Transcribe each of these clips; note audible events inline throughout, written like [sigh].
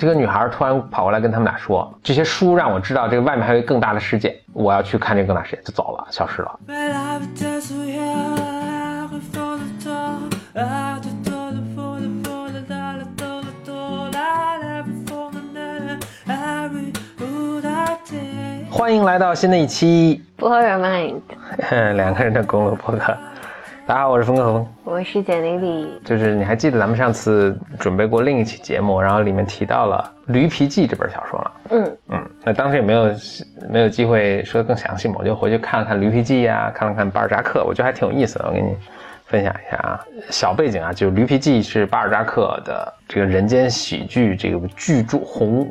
这个女孩突然跑过来跟他们俩说：“这些书让我知道这个外面还有更大的世界，我要去看这个更大世界。”就走了，消失了。欢迎来到新的一期《Blow Your Mind》，[laughs] 两个人的公路博客。大家好，我是峰哥何峰，我是简丽丽。就是你还记得咱们上次准备过另一期节目，然后里面提到了《驴皮记》这本小说了。嗯嗯，那当时也没有没有机会说的更详细嘛，我就回去看了看《驴皮记》呀，看了看巴尔扎克，我觉得还挺有意思的。我给你分享一下啊，小背景啊，就是《驴皮记》是巴尔扎克的这个人间喜剧这个巨著红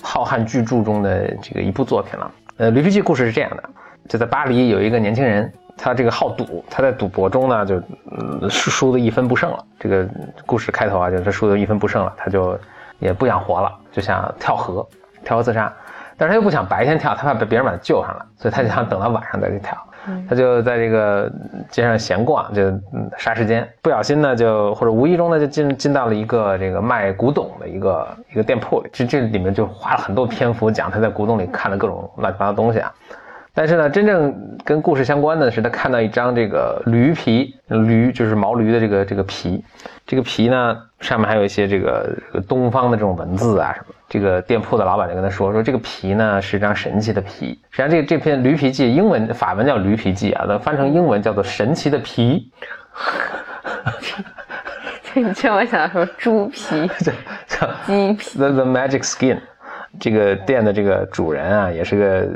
浩瀚巨著中的这个一部作品了。呃，《驴皮记》故事是这样的，就在巴黎有一个年轻人。他这个好赌，他在赌博中呢就输输的一分不剩了。这个故事开头啊，就是他输的一分不剩了，他就也不想活了，就想跳河，跳河自杀。[laughs] 但是他又不想白天跳，他怕被别人把他救上来，所以他就想等到晚上再去跳。他就在这个街上闲逛，就杀时间。不小心呢，就或者无意中呢，就进进到了一个这个卖古董的一个一个店铺里。这这里面就花了很多篇幅讲他在古董里看的各种乱七八糟东西啊。但是呢，真正跟故事相关的是，他看到一张这个驴皮，驴就是毛驴的这个这个皮，这个皮呢上面还有一些这个东方的这种文字啊什么。这个店铺的老板就跟他说，说这个皮呢是一张神奇的皮。实际上，这这篇驴皮记，英文法文叫驴皮记啊，那翻成英文叫做神奇的皮。[laughs] 你这我想说猪皮，[laughs] 叫鸡皮，the the magic skin。这个店的这个主人啊，也是个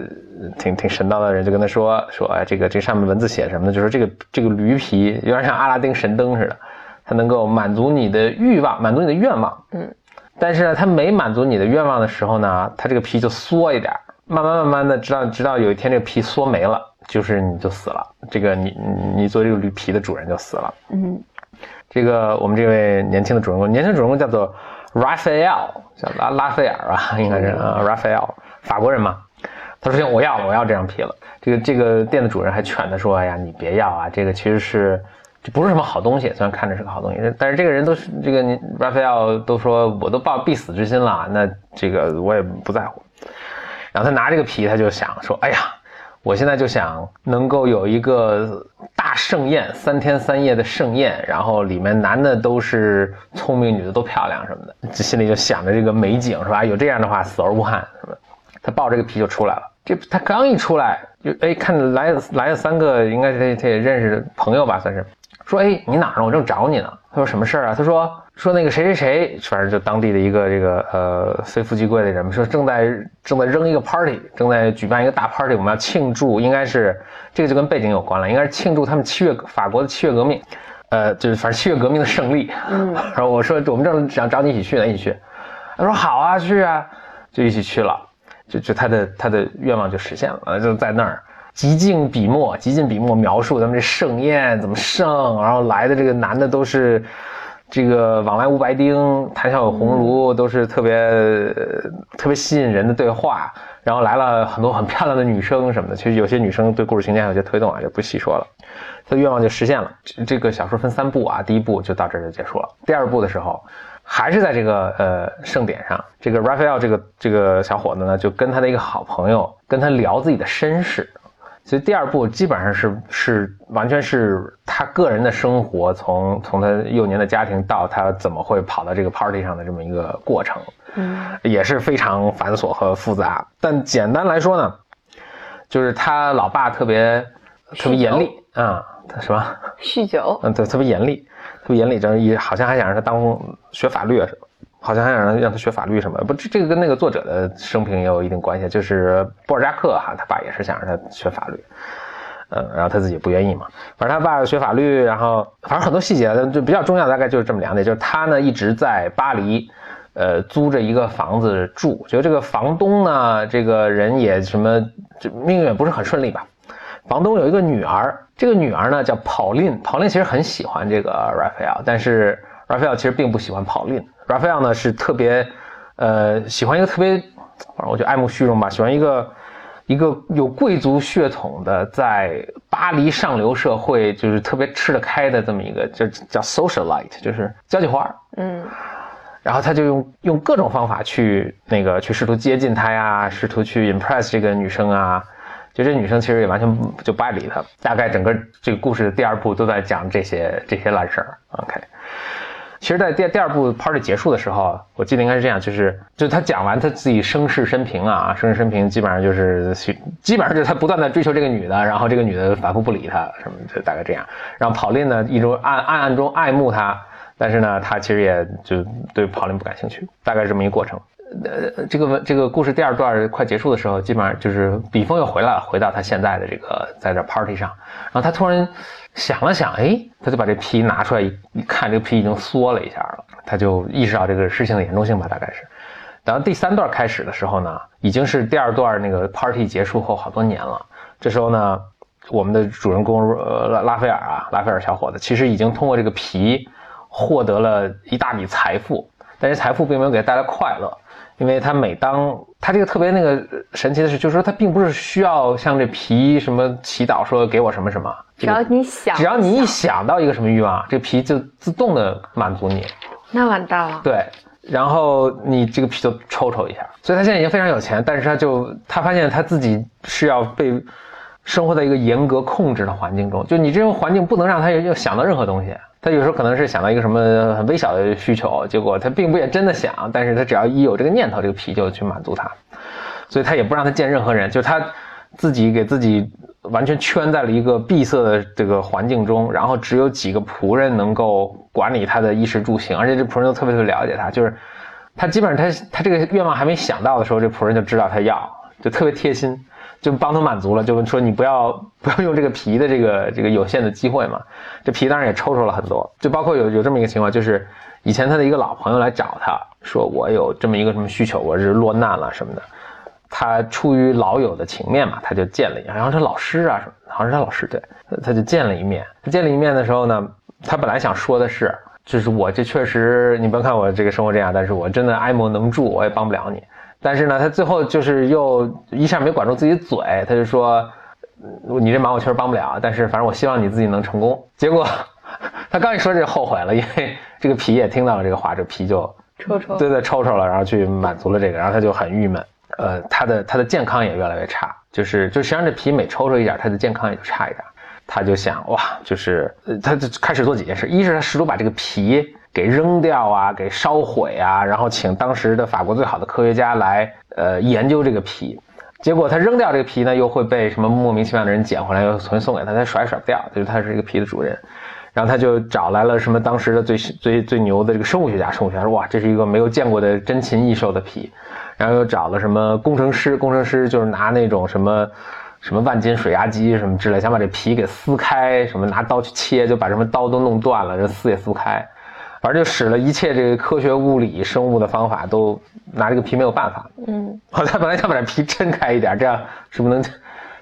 挺挺神叨的人，就跟他说说，哎，这个这上面文字写什么呢？就说这个这个驴皮有点像阿拉丁神灯似的，它能够满足你的欲望，满足你的愿望。嗯，但是呢，它没满足你的愿望的时候呢，它这个皮就缩一点，慢慢慢慢的，直到直到有一天这个皮缩没了，就是你就死了。这个你你做这个驴皮的主人就死了。嗯，这个我们这位年轻的主人公，年轻主人公叫做。Raphael 叫拉拉斐尔吧，应该是啊，Raphael 法国人嘛。他说：“行，我要了，我要这张皮了。”这个这个店的主人还劝他说：“哎呀，你别要啊，这个其实是这不是什么好东西，虽然看着是个好东西，但是这个人都是这个你 Raphael 都说我都抱必死之心了，那这个我也不在乎。”然后他拿这个皮，他就想说：“哎呀。”我现在就想能够有一个大盛宴，三天三夜的盛宴，然后里面男的都是聪明，女的都漂亮什么的，心里就想着这个美景是吧？有这样的话，死而无憾什么？他抱这个皮就出来了。这他刚一出来，就哎看来来了三个，应该是他他也认识的朋友吧，算是。说哎，你哪呢？我正找你呢。他说什么事儿啊？他说说那个谁谁谁，反正就当地的一个这个呃非富即贵的人，说正在正在扔一个 party，正在举办一个大 party，我们要庆祝，应该是这个就跟背景有关了，应该是庆祝他们七月法国的七月革命，呃，就是反正七月革命的胜利。嗯，[laughs] 然后我说我们正想找你一起去呢，一起去。他说好啊，去啊，就一起去了，就就他的他的愿望就实现了，就在那儿。极尽笔墨，极尽笔墨描述咱们这盛宴怎么盛，然后来的这个男的都是这个往来无白丁，谈笑有鸿儒，都是特别特别吸引人的对话。然后来了很多很漂亮的女生什么的，其实有些女生对故事情节还有些推动啊，就不细说了。他的愿望就实现了。这个小说分三部啊，第一部就到这儿就结束了。第二部的时候，还是在这个呃盛典上，这个 Raphael 这个这个小伙子呢，就跟他的一个好朋友跟他聊自己的身世。所以第二部基本上是是完全是他个人的生活，从从他幼年的家庭到他怎么会跑到这个 party 上的这么一个过程，嗯，也是非常繁琐和复杂。但简单来说呢，就是他老爸特别特别严厉啊，他什么？酗酒，嗯，对，特别严厉，特别严厉，这一好像还想让他当学法律。好像还想让让他学法律什么？不，这这个跟那个作者的生平也有一定关系。就是布尔扎克哈，他爸也是想让他学法律，嗯，然后他自己不愿意嘛。反正他爸学法律，然后反正很多细节就比较重要，大概就是这么两点。就是他呢一直在巴黎，呃，租着一个房子住。觉得这个房东呢，这个人也什么，这命运不是很顺利吧。房东有一个女儿，这个女儿呢叫 Pauline，Pauline 其实很喜欢这个 Raphael，但是 Raphael 其实并不喜欢 Pauline。Raphael 呢是特别，呃，喜欢一个特别，反正我就爱慕虚荣吧，喜欢一个一个有贵族血统的，在巴黎上流社会就是特别吃得开的这么一个，就叫 socialite，就是交际花嗯，然后他就用用各种方法去那个去试图接近她呀，试图去 impress 这个女生啊。就这女生其实也完全就不爱理他。大概整个这个故事的第二部都在讲这些这些烂事儿。OK，其实，在第第二部 party 结束的时候，我记得应该是这样，就是就他讲完他自己身世生平啊，身世生平基本上就是基本上就是他不断的追求这个女的，然后这个女的反复不理他，什么就大概这样。然后跑令呢，一直暗暗暗中爱慕他，但是呢，他其实也就对跑令不感兴趣，大概这么一个过程。呃，这个这个故事第二段快结束的时候，基本上就是笔锋又回来了，回到他现在的这个在这 party 上，然后他突然想了想，哎，他就把这皮拿出来一看，这个皮已经缩了一下了，他就意识到这个事情的严重性吧，大概是。然后第三段开始的时候呢，已经是第二段那个 party 结束后好多年了。这时候呢，我们的主人公呃拉拉斐尔啊，拉斐尔小伙子其实已经通过这个皮获得了一大笔财富，但是财富并没有给他带来快乐。因为他每当他这个特别那个神奇的是，就是说他并不是需要像这皮什么祈祷说给我什么什么，只要你想，只要你一想到一个什么欲望，这皮就自动的满足你。那完蛋了。对，然后你这个皮就抽抽一下，所以他现在已经非常有钱，但是他就他发现他自己是要被生活在一个严格控制的环境中，就你这种环境不能让他又想到任何东西。他有时候可能是想到一个什么很微小的需求，结果他并不也真的想，但是他只要一有这个念头，这个皮就去满足他，所以他也不让他见任何人，就他自己给自己完全圈在了一个闭塞的这个环境中，然后只有几个仆人能够管理他的衣食住行，而且这仆人都特别特别了解他，就是他基本上他他这个愿望还没想到的时候，这仆人就知道他要，就特别贴心。就帮他满足了，就说你不要 [laughs] 不要用这个皮的这个这个有限的机会嘛。这皮当然也抽抽了很多，就包括有有这么一个情况，就是以前他的一个老朋友来找他说，我有这么一个什么需求，我是落难了什么的。他出于老友的情面嘛，他就见了一面，然后是老师啊什么，好像是他老师对，他就见了一面。他见了一面的时候呢，他本来想说的是，就是我这确实，你别看我这个生活这样，但是我真的爱莫能助，我也帮不了你。但是呢，他最后就是又一下没管住自己嘴，他就说：“你这忙我确实帮不了，但是反正我希望你自己能成功。”结果他刚一说这后悔了，因为这个皮也听到了这个话，这皮就抽抽，对对抽抽了，然后去满足了这个，然后他就很郁闷，呃，他的他的健康也越来越差，就是就实际上这皮每抽抽一点，他的健康也就差一点，他就想哇，就是他就开始做几件事，一是他试图把这个皮。给扔掉啊，给烧毁啊，然后请当时的法国最好的科学家来呃研究这个皮，结果他扔掉这个皮呢，又会被什么莫名其妙的人捡回来，又重新送给他，他甩也甩不掉，就是他是一个皮的主人。然后他就找来了什么当时的最最最牛的这个生物学家，生物学家说哇，这是一个没有见过的珍禽异兽的皮。然后又找了什么工程师，工程师就是拿那种什么什么万斤水压机什么之类，想把这皮给撕开，什么拿刀去切，就把什么刀都弄断了，这撕也撕不开。反正就使了一切这个科学、物理、生物的方法，都拿这个皮没有办法。嗯，[laughs] 好，他本来想把这皮撑开一点，这样是不是能，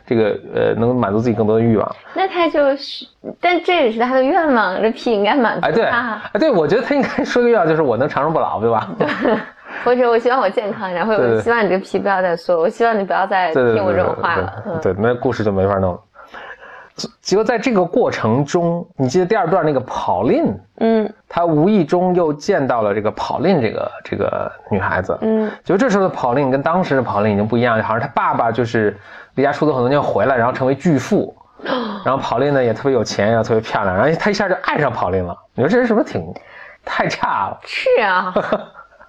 这个呃，能满足自己更多的欲望？那他就是，但这也是他的愿望，这皮应该满足他。哎，对，哎，对，我觉得他应该说个愿望，就是我能长生不老，对吧？对或者我希望我健康，然后我希望你这皮不要再缩，我希望你不要再听我这种话了。对，那故事就没法弄。结果在这个过程中，你记得第二段那个跑令，嗯，他无意中又见到了这个跑令这个这个女孩子，嗯，就这时候的跑令跟当时的跑令已经不一样，好像他爸爸就是离家出走很多年回来，然后成为巨富，[gasps] 然后跑令呢也特别有钱，然后特别漂亮，然后他一下就爱上跑令了。你说这人是不是挺太差了？[laughs] 是啊。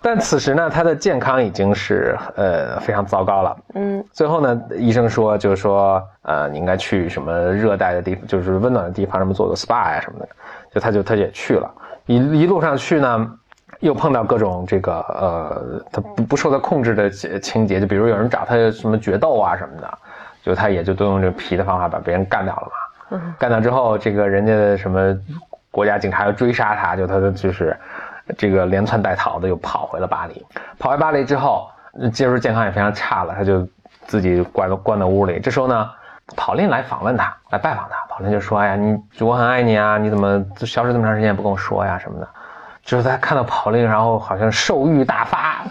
但此时呢，他的健康已经是呃非常糟糕了。嗯，最后呢，医生说就是说，呃，你应该去什么热带的地方，就是温暖的地方，什么做个 SPA 呀什么的。就他就他也去了，一一路上去呢，又碰到各种这个呃，他不不受他控制的情节，就比如有人找他什么决斗啊什么的，就他也就都用这个皮的方法把别人干掉了嘛。嗯，干掉之后，这个人家的什么国家警察要追杀他，就他的就是。这个连窜带逃的又跑回了巴黎，跑回巴黎之后，接触健康也非常差了，他就自己关关在屋里。这时候呢，跑令来访问他，来拜访他。跑令就说：“哎呀，你我很爱你啊，你怎么消失这么长时间也不跟我说呀什么的？”就是他看到跑令，然后好像兽欲大发，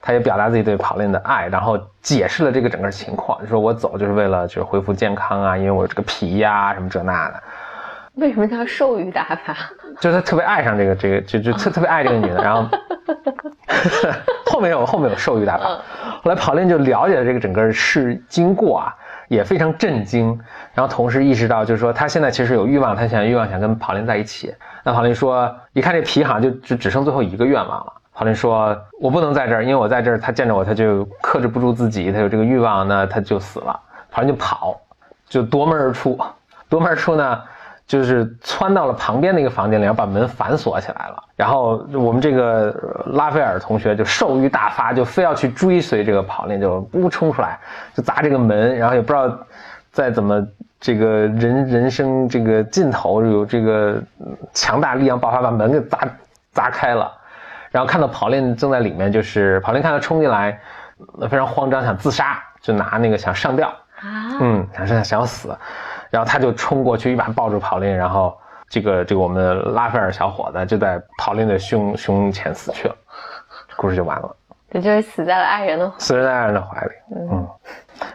他也表达自己对跑令的爱，然后解释了这个整个情况，就说我走就是为了就是恢复健康啊，因为我这个皮呀什么这那的。为什么叫兽欲大发？就是他特别爱上这个这个，[laughs] 就就特特别爱这个女的，然后 [laughs] 后面有后面有兽欲大法，后来跑令就了解了这个整个事经过啊，也非常震惊，然后同时意识到就是说他现在其实有欲望，他想欲望想跟跑令在一起。那跑令说，一看这皮好像就只只剩最后一个愿望了。跑林说，我不能在这儿，因为我在这儿，他见着我他就克制不住自己，他有这个欲望，那他就死了。跑林就跑，就夺门而出，夺门而出呢。就是窜到了旁边的一个房间里，然后把门反锁起来了。然后我们这个拉斐尔同学就兽欲大发，就非要去追随这个跑令，就呜冲出来，就砸这个门。然后也不知道再怎么这个人人生这个尽头有这个强大力量爆发，把门给砸砸开了。然后看到跑令正在里面，就是跑令看他冲进来，非常慌张，想自杀，就拿那个想上吊啊，嗯，想想想死。然后他就冲过去，一把抱住跑林，然后这个这个我们拉斐尔小伙子就在跑林的胸胸前死去了，故事就完了。这就是死在了爱人的死在爱人的怀里。嗯，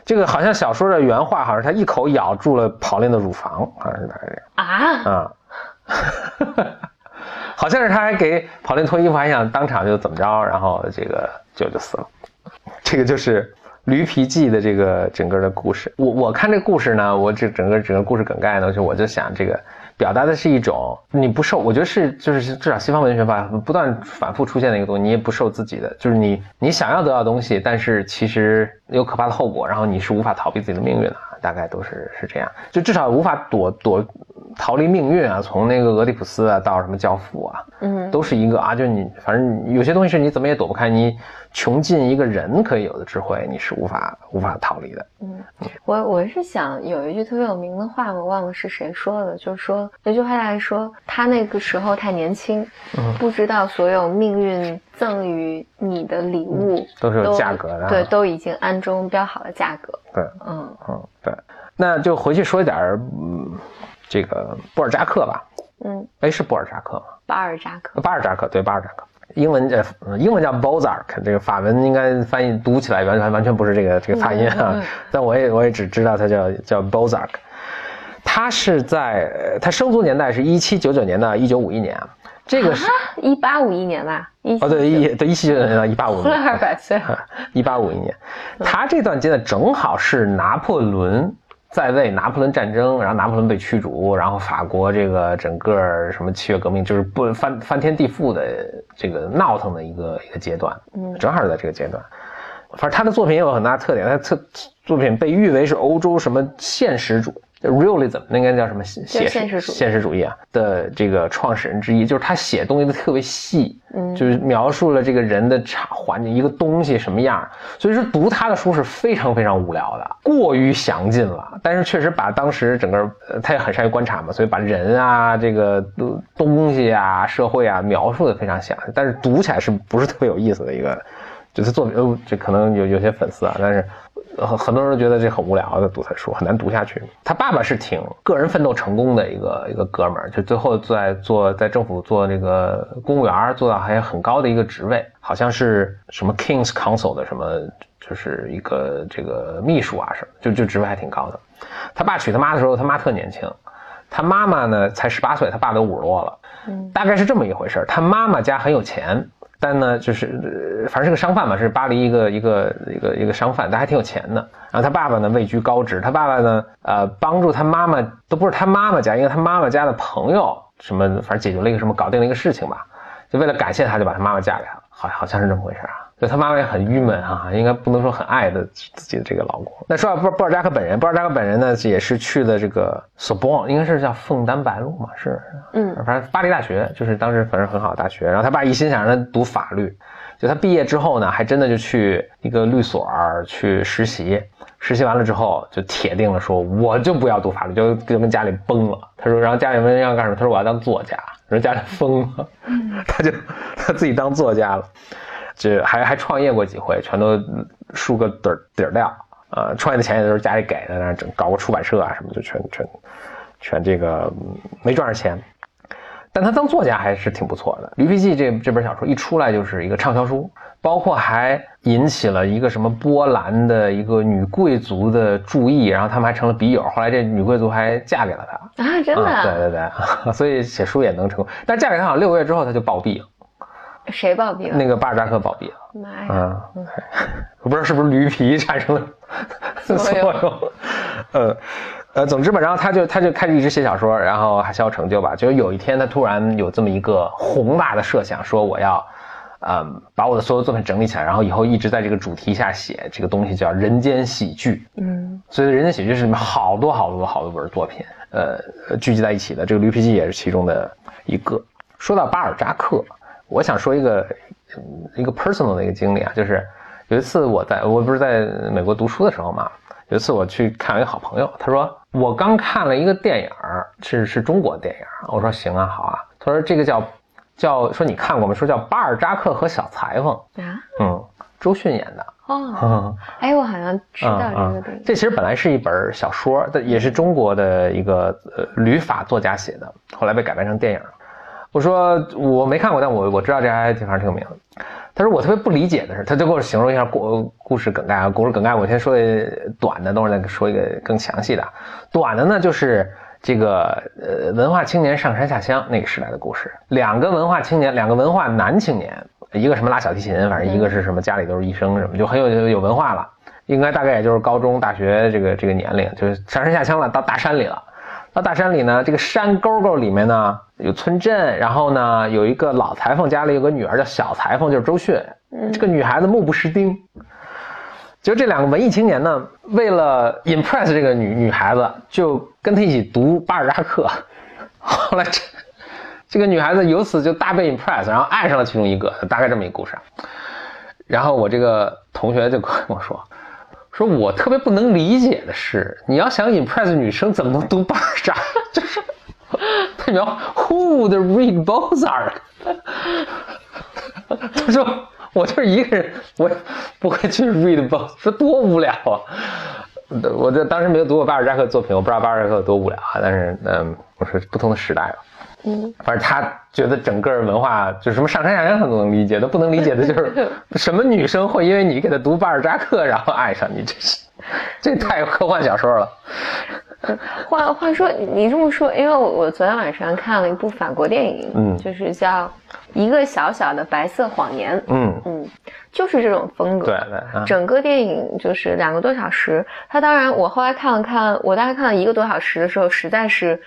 这个好像小说的原话，好像他一口咬住了跑林的乳房，好像是大概这样。啊啊，[laughs] 好像是他还给跑林脱衣服，还想当场就怎么着，然后这个就就死了。这个就是。驴皮记的这个整个的故事，我我看这故事呢，我这整个整个故事梗概呢，就我就想这个表达的是一种你不受，我觉得是就是至少西方文学吧，不断反复出现的一个东西，你也不受自己的，就是你你想要得到东西，但是其实有可怕的后果，然后你是无法逃避自己的命运的，大概都是是这样，就至少无法躲躲逃离命运啊，从那个俄狄浦斯啊到什么教父啊，嗯，都是一个啊，就你反正有些东西是你怎么也躲不开你。穷尽一个人可以有的智慧，你是无法无法逃离的。嗯，我我是想有一句特别有名的话，我忘了是谁说的，就是说那句话来说，他那个时候太年轻，嗯不知道所有命运赠予你的礼物都是有价格的，对，都已经暗中标好了价格。对，嗯嗯，对，那就回去说一点嗯，这个布尔扎克吧。嗯，哎，是布尔扎克吗？巴尔扎克，巴尔扎克，对，巴尔扎克。英文叫英文叫 Bozark，这个法文应该翻译读起来完全完全不是这个这个发音啊，但我也我也只知道他叫叫 Bozark，他是在他生卒年代是一七九九年到一九五一年啊，这个是一八五一年吧？哦对一对一七九九年到一八五，活 [laughs] 了二百岁，一八五一年，他这段阶段正好是拿破仑。在位，拿破仑战争，然后拿破仑被驱逐，然后法国这个整个什么七月革命，就是不翻翻天地覆的这个闹腾的一个一个阶段，嗯，正好是在这个阶段。反正他的作品也有很大特点，他特作品被誉为是欧洲什么现实主。Realism 那应该叫什么？现实主义。现实主义啊的这个创始人之一，就是他写东西都特别细，嗯，就是描述了这个人的场环境，一个东西什么样。所以说读他的书是非常非常无聊的，过于详尽了。但是确实把当时整个，他也很善于观察嘛，所以把人啊，这个东西啊，社会啊描述的非常详细。但是读起来是不是特别有意思的一个？就是作品，呃，这可能有有些粉丝啊，但是。很很多人都觉得这很无聊的读他书，很难读下去。他爸爸是挺个人奋斗成功的一个一个哥们儿，就最后在做在政府做那个公务员，做到还有很高的一个职位，好像是什么 King's Council 的什么，就是一个这个秘书啊什么，就就职位还挺高的。他爸娶他妈的时候，他妈特年轻，他妈妈呢才十八岁，他爸都五十多了，大概是这么一回事他妈妈家很有钱。但呢，就是反正是个商贩嘛，是巴黎一个一个一个一个商贩，但还挺有钱的。然后他爸爸呢位居高职，他爸爸呢，呃，帮助他妈妈都不是他妈妈家，因为他妈妈家的朋友什么，反正解决了一个什么，搞定了一个事情吧。就为了感谢他，就把他妈妈嫁给他，好好像是这么回事啊。就他妈妈也很郁闷啊，应该不能说很爱的自己的这个老公。那说到布布尔扎克本人，布尔扎克本人呢也是去的这个索邦，应该是叫枫丹白露嘛，是，嗯，反正巴黎大学就是当时反正很好的大学。然后他爸一心想让他读法律，就他毕业之后呢，还真的就去一个律所去实习，实习完了之后就铁定了说我就不要读法律，就就跟家里崩了。他说，然后家里问要干什么，他说我要当作家。人家里疯了，[laughs] 他就他自己当作家了。这还还创业过几回，全都输个底儿底儿掉啊！创业的钱也都是家里给的，然后整搞个出版社啊什么，就全全全这个没赚着钱。但他当作家还是挺不错的，《驴皮记》这这本小说一出来就是一个畅销书，包括还引起了一个什么波兰的一个女贵族的注意，然后他们还成了笔友。后来这女贵族还嫁给了他啊！真的？[laughs] 对对对，[laughs] 所以写书也能成功。但嫁给他好像六个月之后他就暴毙了。谁暴毙了？那个巴尔扎克暴毙了。妈呀！嗯，我不知道是不是驴皮产生了作用。呃呃，总之吧，然后他就他就开始一直写小说，然后还小有成就吧。就是有一天他突然有这么一个宏大的设想，说我要，嗯，把我的所有作品整理起来，然后以后一直在这个主题下写这个东西，叫人间喜剧。嗯，所以人间喜剧是里面好多好多好多本作品，呃，聚集在一起的。这个驴皮记也是其中的一个。说到巴尔扎克，我想说一个一个 personal 的一个经历啊，就是有一次我在我不是在美国读书的时候嘛。有一次我去看一个好朋友，他说我刚看了一个电影，是是中国电影。我说行啊，好啊。他说这个叫叫说你看过吗？说叫《巴尔扎克和小裁缝》啊，嗯，周迅演的。哦，哎，我好像知道这个电影。这其实本来是一本小说，也是中国的一个呃旅法作家写的，后来被改编成电影。我说我没看过，但我我知道这还挺挺有名。他说我特别不理解的是，他就给我形容一下故故事梗概啊。故事梗概我先说短的，等会儿再说一个更详细的。短的呢，就是这个呃文化青年上山下乡那个时代的故事。两个文化青年，两个文化男青年，一个什么拉小提琴，反正一个是什么家里都是医生什么，就很有有文化了。应该大概也就是高中大学这个这个年龄，就是上山下乡了，到大山里了。到大山里呢，这个山沟沟里面呢有村镇，然后呢有一个老裁缝家里有个女儿叫小裁缝，就是周迅。这个女孩子目不识丁。就这两个文艺青年呢，为了 impress 这个女女孩子，就跟她一起读巴尔扎克。[laughs] 后来这这个女孩子由此就大被 impress，然后爱上了其中一个，大概这么一个故事。然后我这个同学就跟我说。说我特别不能理解的是，你要想 impress 女生，怎么能读巴尔扎？[laughs] 就是他描 Who the read b o z a r 他说我就是一个人，我不会去 read Balzac，说多无聊啊！我这当时没有读过巴尔扎克作品，我不知道巴尔扎克有多无聊啊。但是嗯，我说不同的时代吧。嗯，反正他觉得整个文化就什么上山下乡他都能理解，他不能理解的就是 [laughs] 什么女生会因为你给他读巴尔扎克然后爱上你，这是这太科幻小说了。[laughs] 话话说你这么说，因为我我昨天晚上看了一部法国电影，嗯，就是叫《一个小小的白色谎言》，嗯嗯，就是这种风格。对对，整个电影就是两个多小时。他当然，我后来看了看，我大概看了一个多小时的时候，实在是。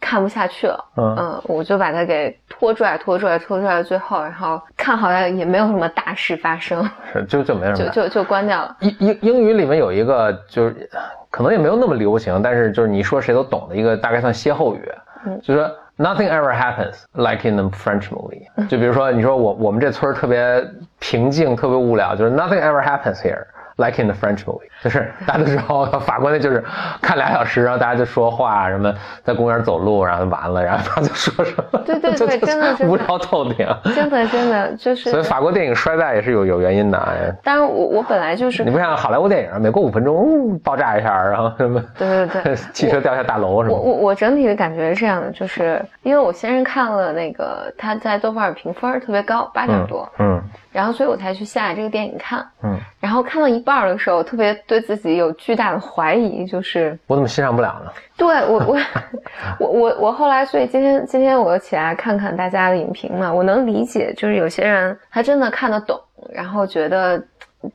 看不下去了，嗯，我就把它给拖拽、拖拽、拖拽到最后，然后看好像也没有什么大事发生，是 [laughs] 就就没什么，就就就关掉了。英英英语里面有一个就是，可能也没有那么流行，但是就是你说谁都懂的一个，大概算歇后语，嗯，就说 Nothing ever happens like in the French movie。[laughs] 就比如说你说我我们这村特别平静，特别无聊，就是 Nothing ever happens here。Like in the French movie，[laughs] 就是大家都知道法国那就是看俩小时，然后大家就说话什么，在公园走路，然后完了，然后他就说什么，对 [laughs] 对对，真的是无聊透顶，真的真的就是。所以法国电影衰败也是有有原因的。当然我我本来就是你不像好莱坞电影，每过五分钟爆炸一下，然后什么，对对对，[laughs] 汽车掉下大楼什么。我我我整体的感觉是这样的，就是因为我先是看了那个他在豆瓣评分特别高，八点多，嗯。然后，所以我才去下这个电影看。嗯，然后看到一半的时候，特别对自己有巨大的怀疑，就是我怎么欣赏不了呢？对我，我，[laughs] 我，我，我后来，所以今天，今天我又起来看看大家的影评嘛。我能理解，就是有些人他真的看得懂，然后觉得。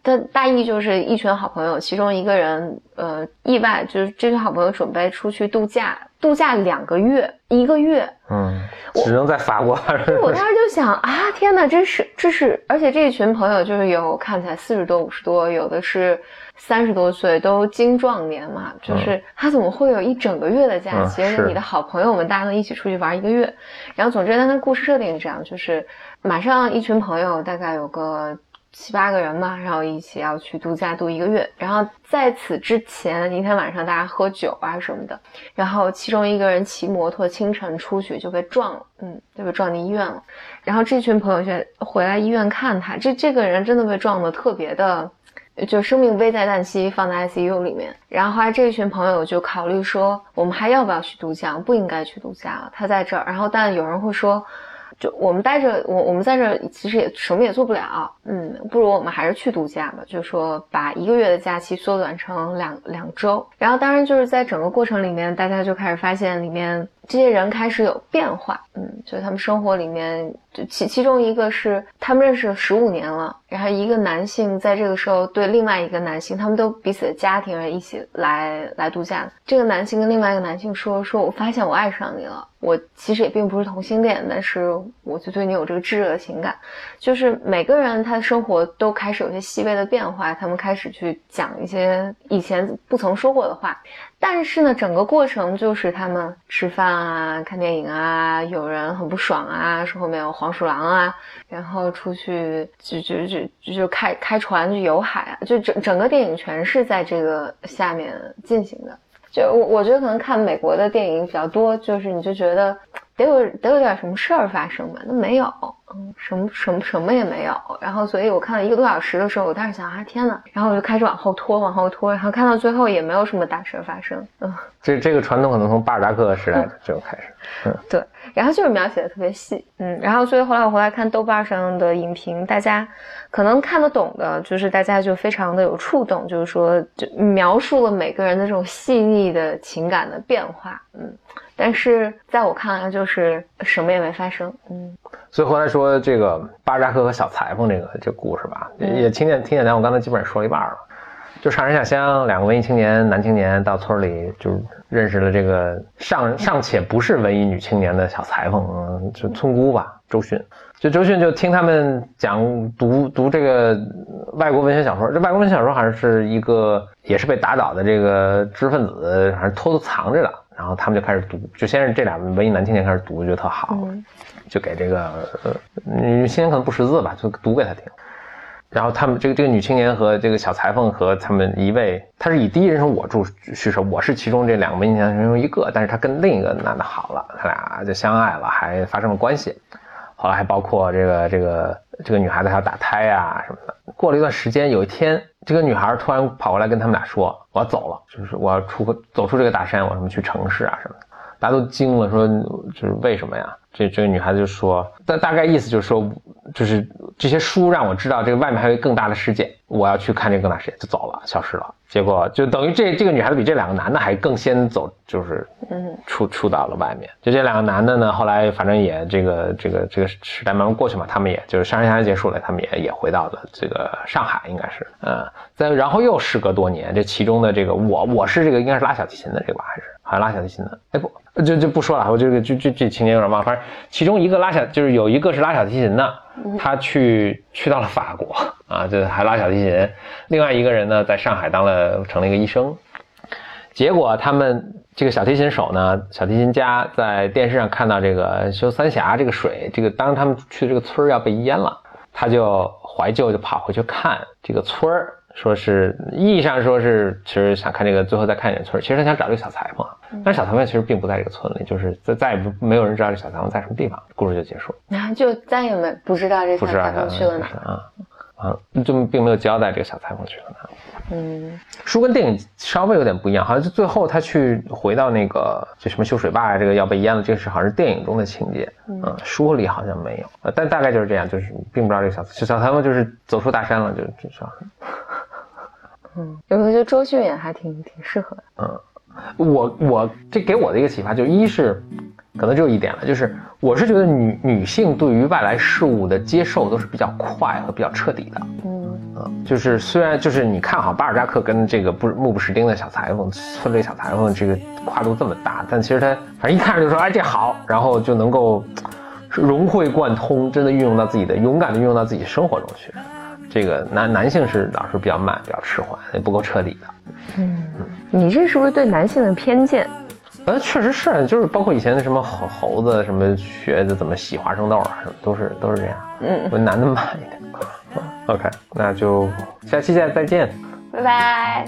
他大意就是一群好朋友，其中一个人呃意外，就是这群好朋友准备出去度假，度假两个月，一个月，嗯，只能在法国。我当时就想啊，天哪，这是这是，而且这一群朋友就是有看起来四十多五十多，有的是三十多岁，都精壮年嘛，就是他怎么会有一整个月的假期？而且你的好朋友们大家能一起出去玩一个月，然后总之他的故事设定是这样，就是马上一群朋友大概有个。七八个人嘛，然后一起要去度假度一个月。然后在此之前一天晚上，大家喝酒啊什么的。然后其中一个人骑摩托清晨出去就被撞了，嗯，就被撞进医院了。然后这群朋友就回来医院看他，这这个人真的被撞的特别的，就生命危在旦夕，放在 ICU 里面。然后后来这一群朋友就考虑说，我们还要不要去度假？不应该去度假了，他在这儿。然后但有人会说。就我们待着，我我们在这其实也什么也做不了，嗯，不如我们还是去度假吧。就说把一个月的假期缩短成两两周，然后当然就是在整个过程里面，大家就开始发现里面这些人开始有变化，嗯，就他们生活里面其其中一个是他们认识了十五年了，然后一个男性在这个时候对另外一个男性，他们都彼此的家庭人一起来来度假。这个男性跟另外一个男性说：“说我发现我爱上你了，我其实也并不是同性恋，但是我就对你有这个炙热的情感。”就是每个人他的生活都开始有些细微的变化，他们开始去讲一些以前不曾说过的话。但是呢，整个过程就是他们吃饭啊、看电影啊，有人很不爽啊，说后面有黄鼠狼啊，然后出去就就就就开开船去游海啊，就整整个电影全是在这个下面进行的。就我我觉得可能看美国的电影比较多，就是你就觉得得有得有点什么事儿发生吧，那没有。嗯，什么什么什么也没有，然后所以我看了一个多小时的时候，我当时想啊天呐，然后我就开始往后拖，往后拖，然后看到最后也没有什么大事发生。嗯，这这个传统可能从巴尔扎克时代就开始。嗯，对，然后就是描写的特别细。嗯，然后所以后来我回来看豆瓣上的影评，大家可能看得懂的，就是大家就非常的有触动，就是说就描述了每个人的这种细腻的情感的变化。嗯。但是在我看来，就是什么也没发生。嗯，所以后来说这个巴尔扎克和小裁缝这个这故事吧，也听见听见咱，我刚才基本上说了一半了。就上山下乡，两个文艺青年男青年到村里，就认识了这个尚尚且不是文艺女青年的小裁缝，嗯，就村姑吧，周迅。就周迅就听他们讲读读这个外国文学小说，这外国文学小说好像是一个也是被打倒的这个知识分子，好像偷偷藏着的。然后他们就开始读，就先是这俩文艺男青年开始读，觉得特好，就给这个女青年可能不识字吧，就读给他听。然后他们这个这个女青年和这个小裁缝和他们一位，他是以第一人称我住叙述，我是其中这两个文艺男青年中一个，但是他跟另一个男的好了，他俩就相爱了，还发生了关系。后来还包括这个这个这个女孩子还要打胎啊什么的。过了一段时间，有一天。这个女孩突然跑过来跟他们俩说：“我要走了，就是我要出走出这个大山，我什么去城市啊什么的。”大家都惊了，说：“就是为什么呀？”这这个女孩子就说：“大大概意思就是说，就是这些书让我知道这个外面还有更大的世界，我要去看这个更大世界，就走了，消失了。”结果就等于这这个女孩子比这两个男的还更先走，就是嗯出出到了外面。就这两个男的呢，后来反正也这个这个这个时代慢慢过去嘛，他们也就是上山下乡结束了，他们也也回到了这个上海，应该是嗯。再然后又时隔多年，这其中的这个我我是这个应该是拉小提琴的这个吧，还是好像拉小提琴的？哎不就就不说了，我这个就就这情节有点忘，反正其中一个拉小就是有一个是拉小提琴的，他去去到了法国。啊，就还拉小提琴，另外一个人呢，在上海当了成了一个医生，结果他们这个小提琴手呢，小提琴家在电视上看到这个修三峡这个水，这个当他们去的这个村儿要被淹了，他就怀旧就跑回去看这个村儿，说是意义上说是其实想看这个最后再看一眼村儿，其实他想找这个小裁缝，但是小裁缝其实并不在这个村里，就是再再也不没有人知道这小裁缝在什么地方，故事就结束，然后就再也没不知道这小裁缝去了哪啊。啊，就并没有交代这个小裁缝去了哪。嗯，书跟电影稍微有点不一样，好像是最后他去回到那个就什么修水坝啊，这个要被淹了，这个是好像是电影中的情节。嗯，书里好像没有。呃，但大概就是这样，就是并不知道这个小小裁缝就是走出大山了，就至少。嗯，有时候觉得周迅也还挺挺适合的？嗯，我我这给我的一个启发就一是。可能只有一点了，就是我是觉得女女性对于外来事物的接受都是比较快和比较彻底的。嗯嗯，就是虽然就是你看好，巴尔扎克跟这个不目不识丁的小裁缝村里小裁缝这个跨度这么大，但其实他反正一看着就说哎这好，然后就能够融会贯通，真的运用到自己的勇敢的运用到自己生活中去。这个男男性是老是比较慢，比较迟缓，也不够彻底的。嗯，你这是不是对男性的偏见？呃，确实是，就是包括以前的什么猴猴子，什么学的怎么洗花生豆啊，什么都是都是这样。嗯，我男的慢一点。[laughs] OK，那就下期再再见，拜拜。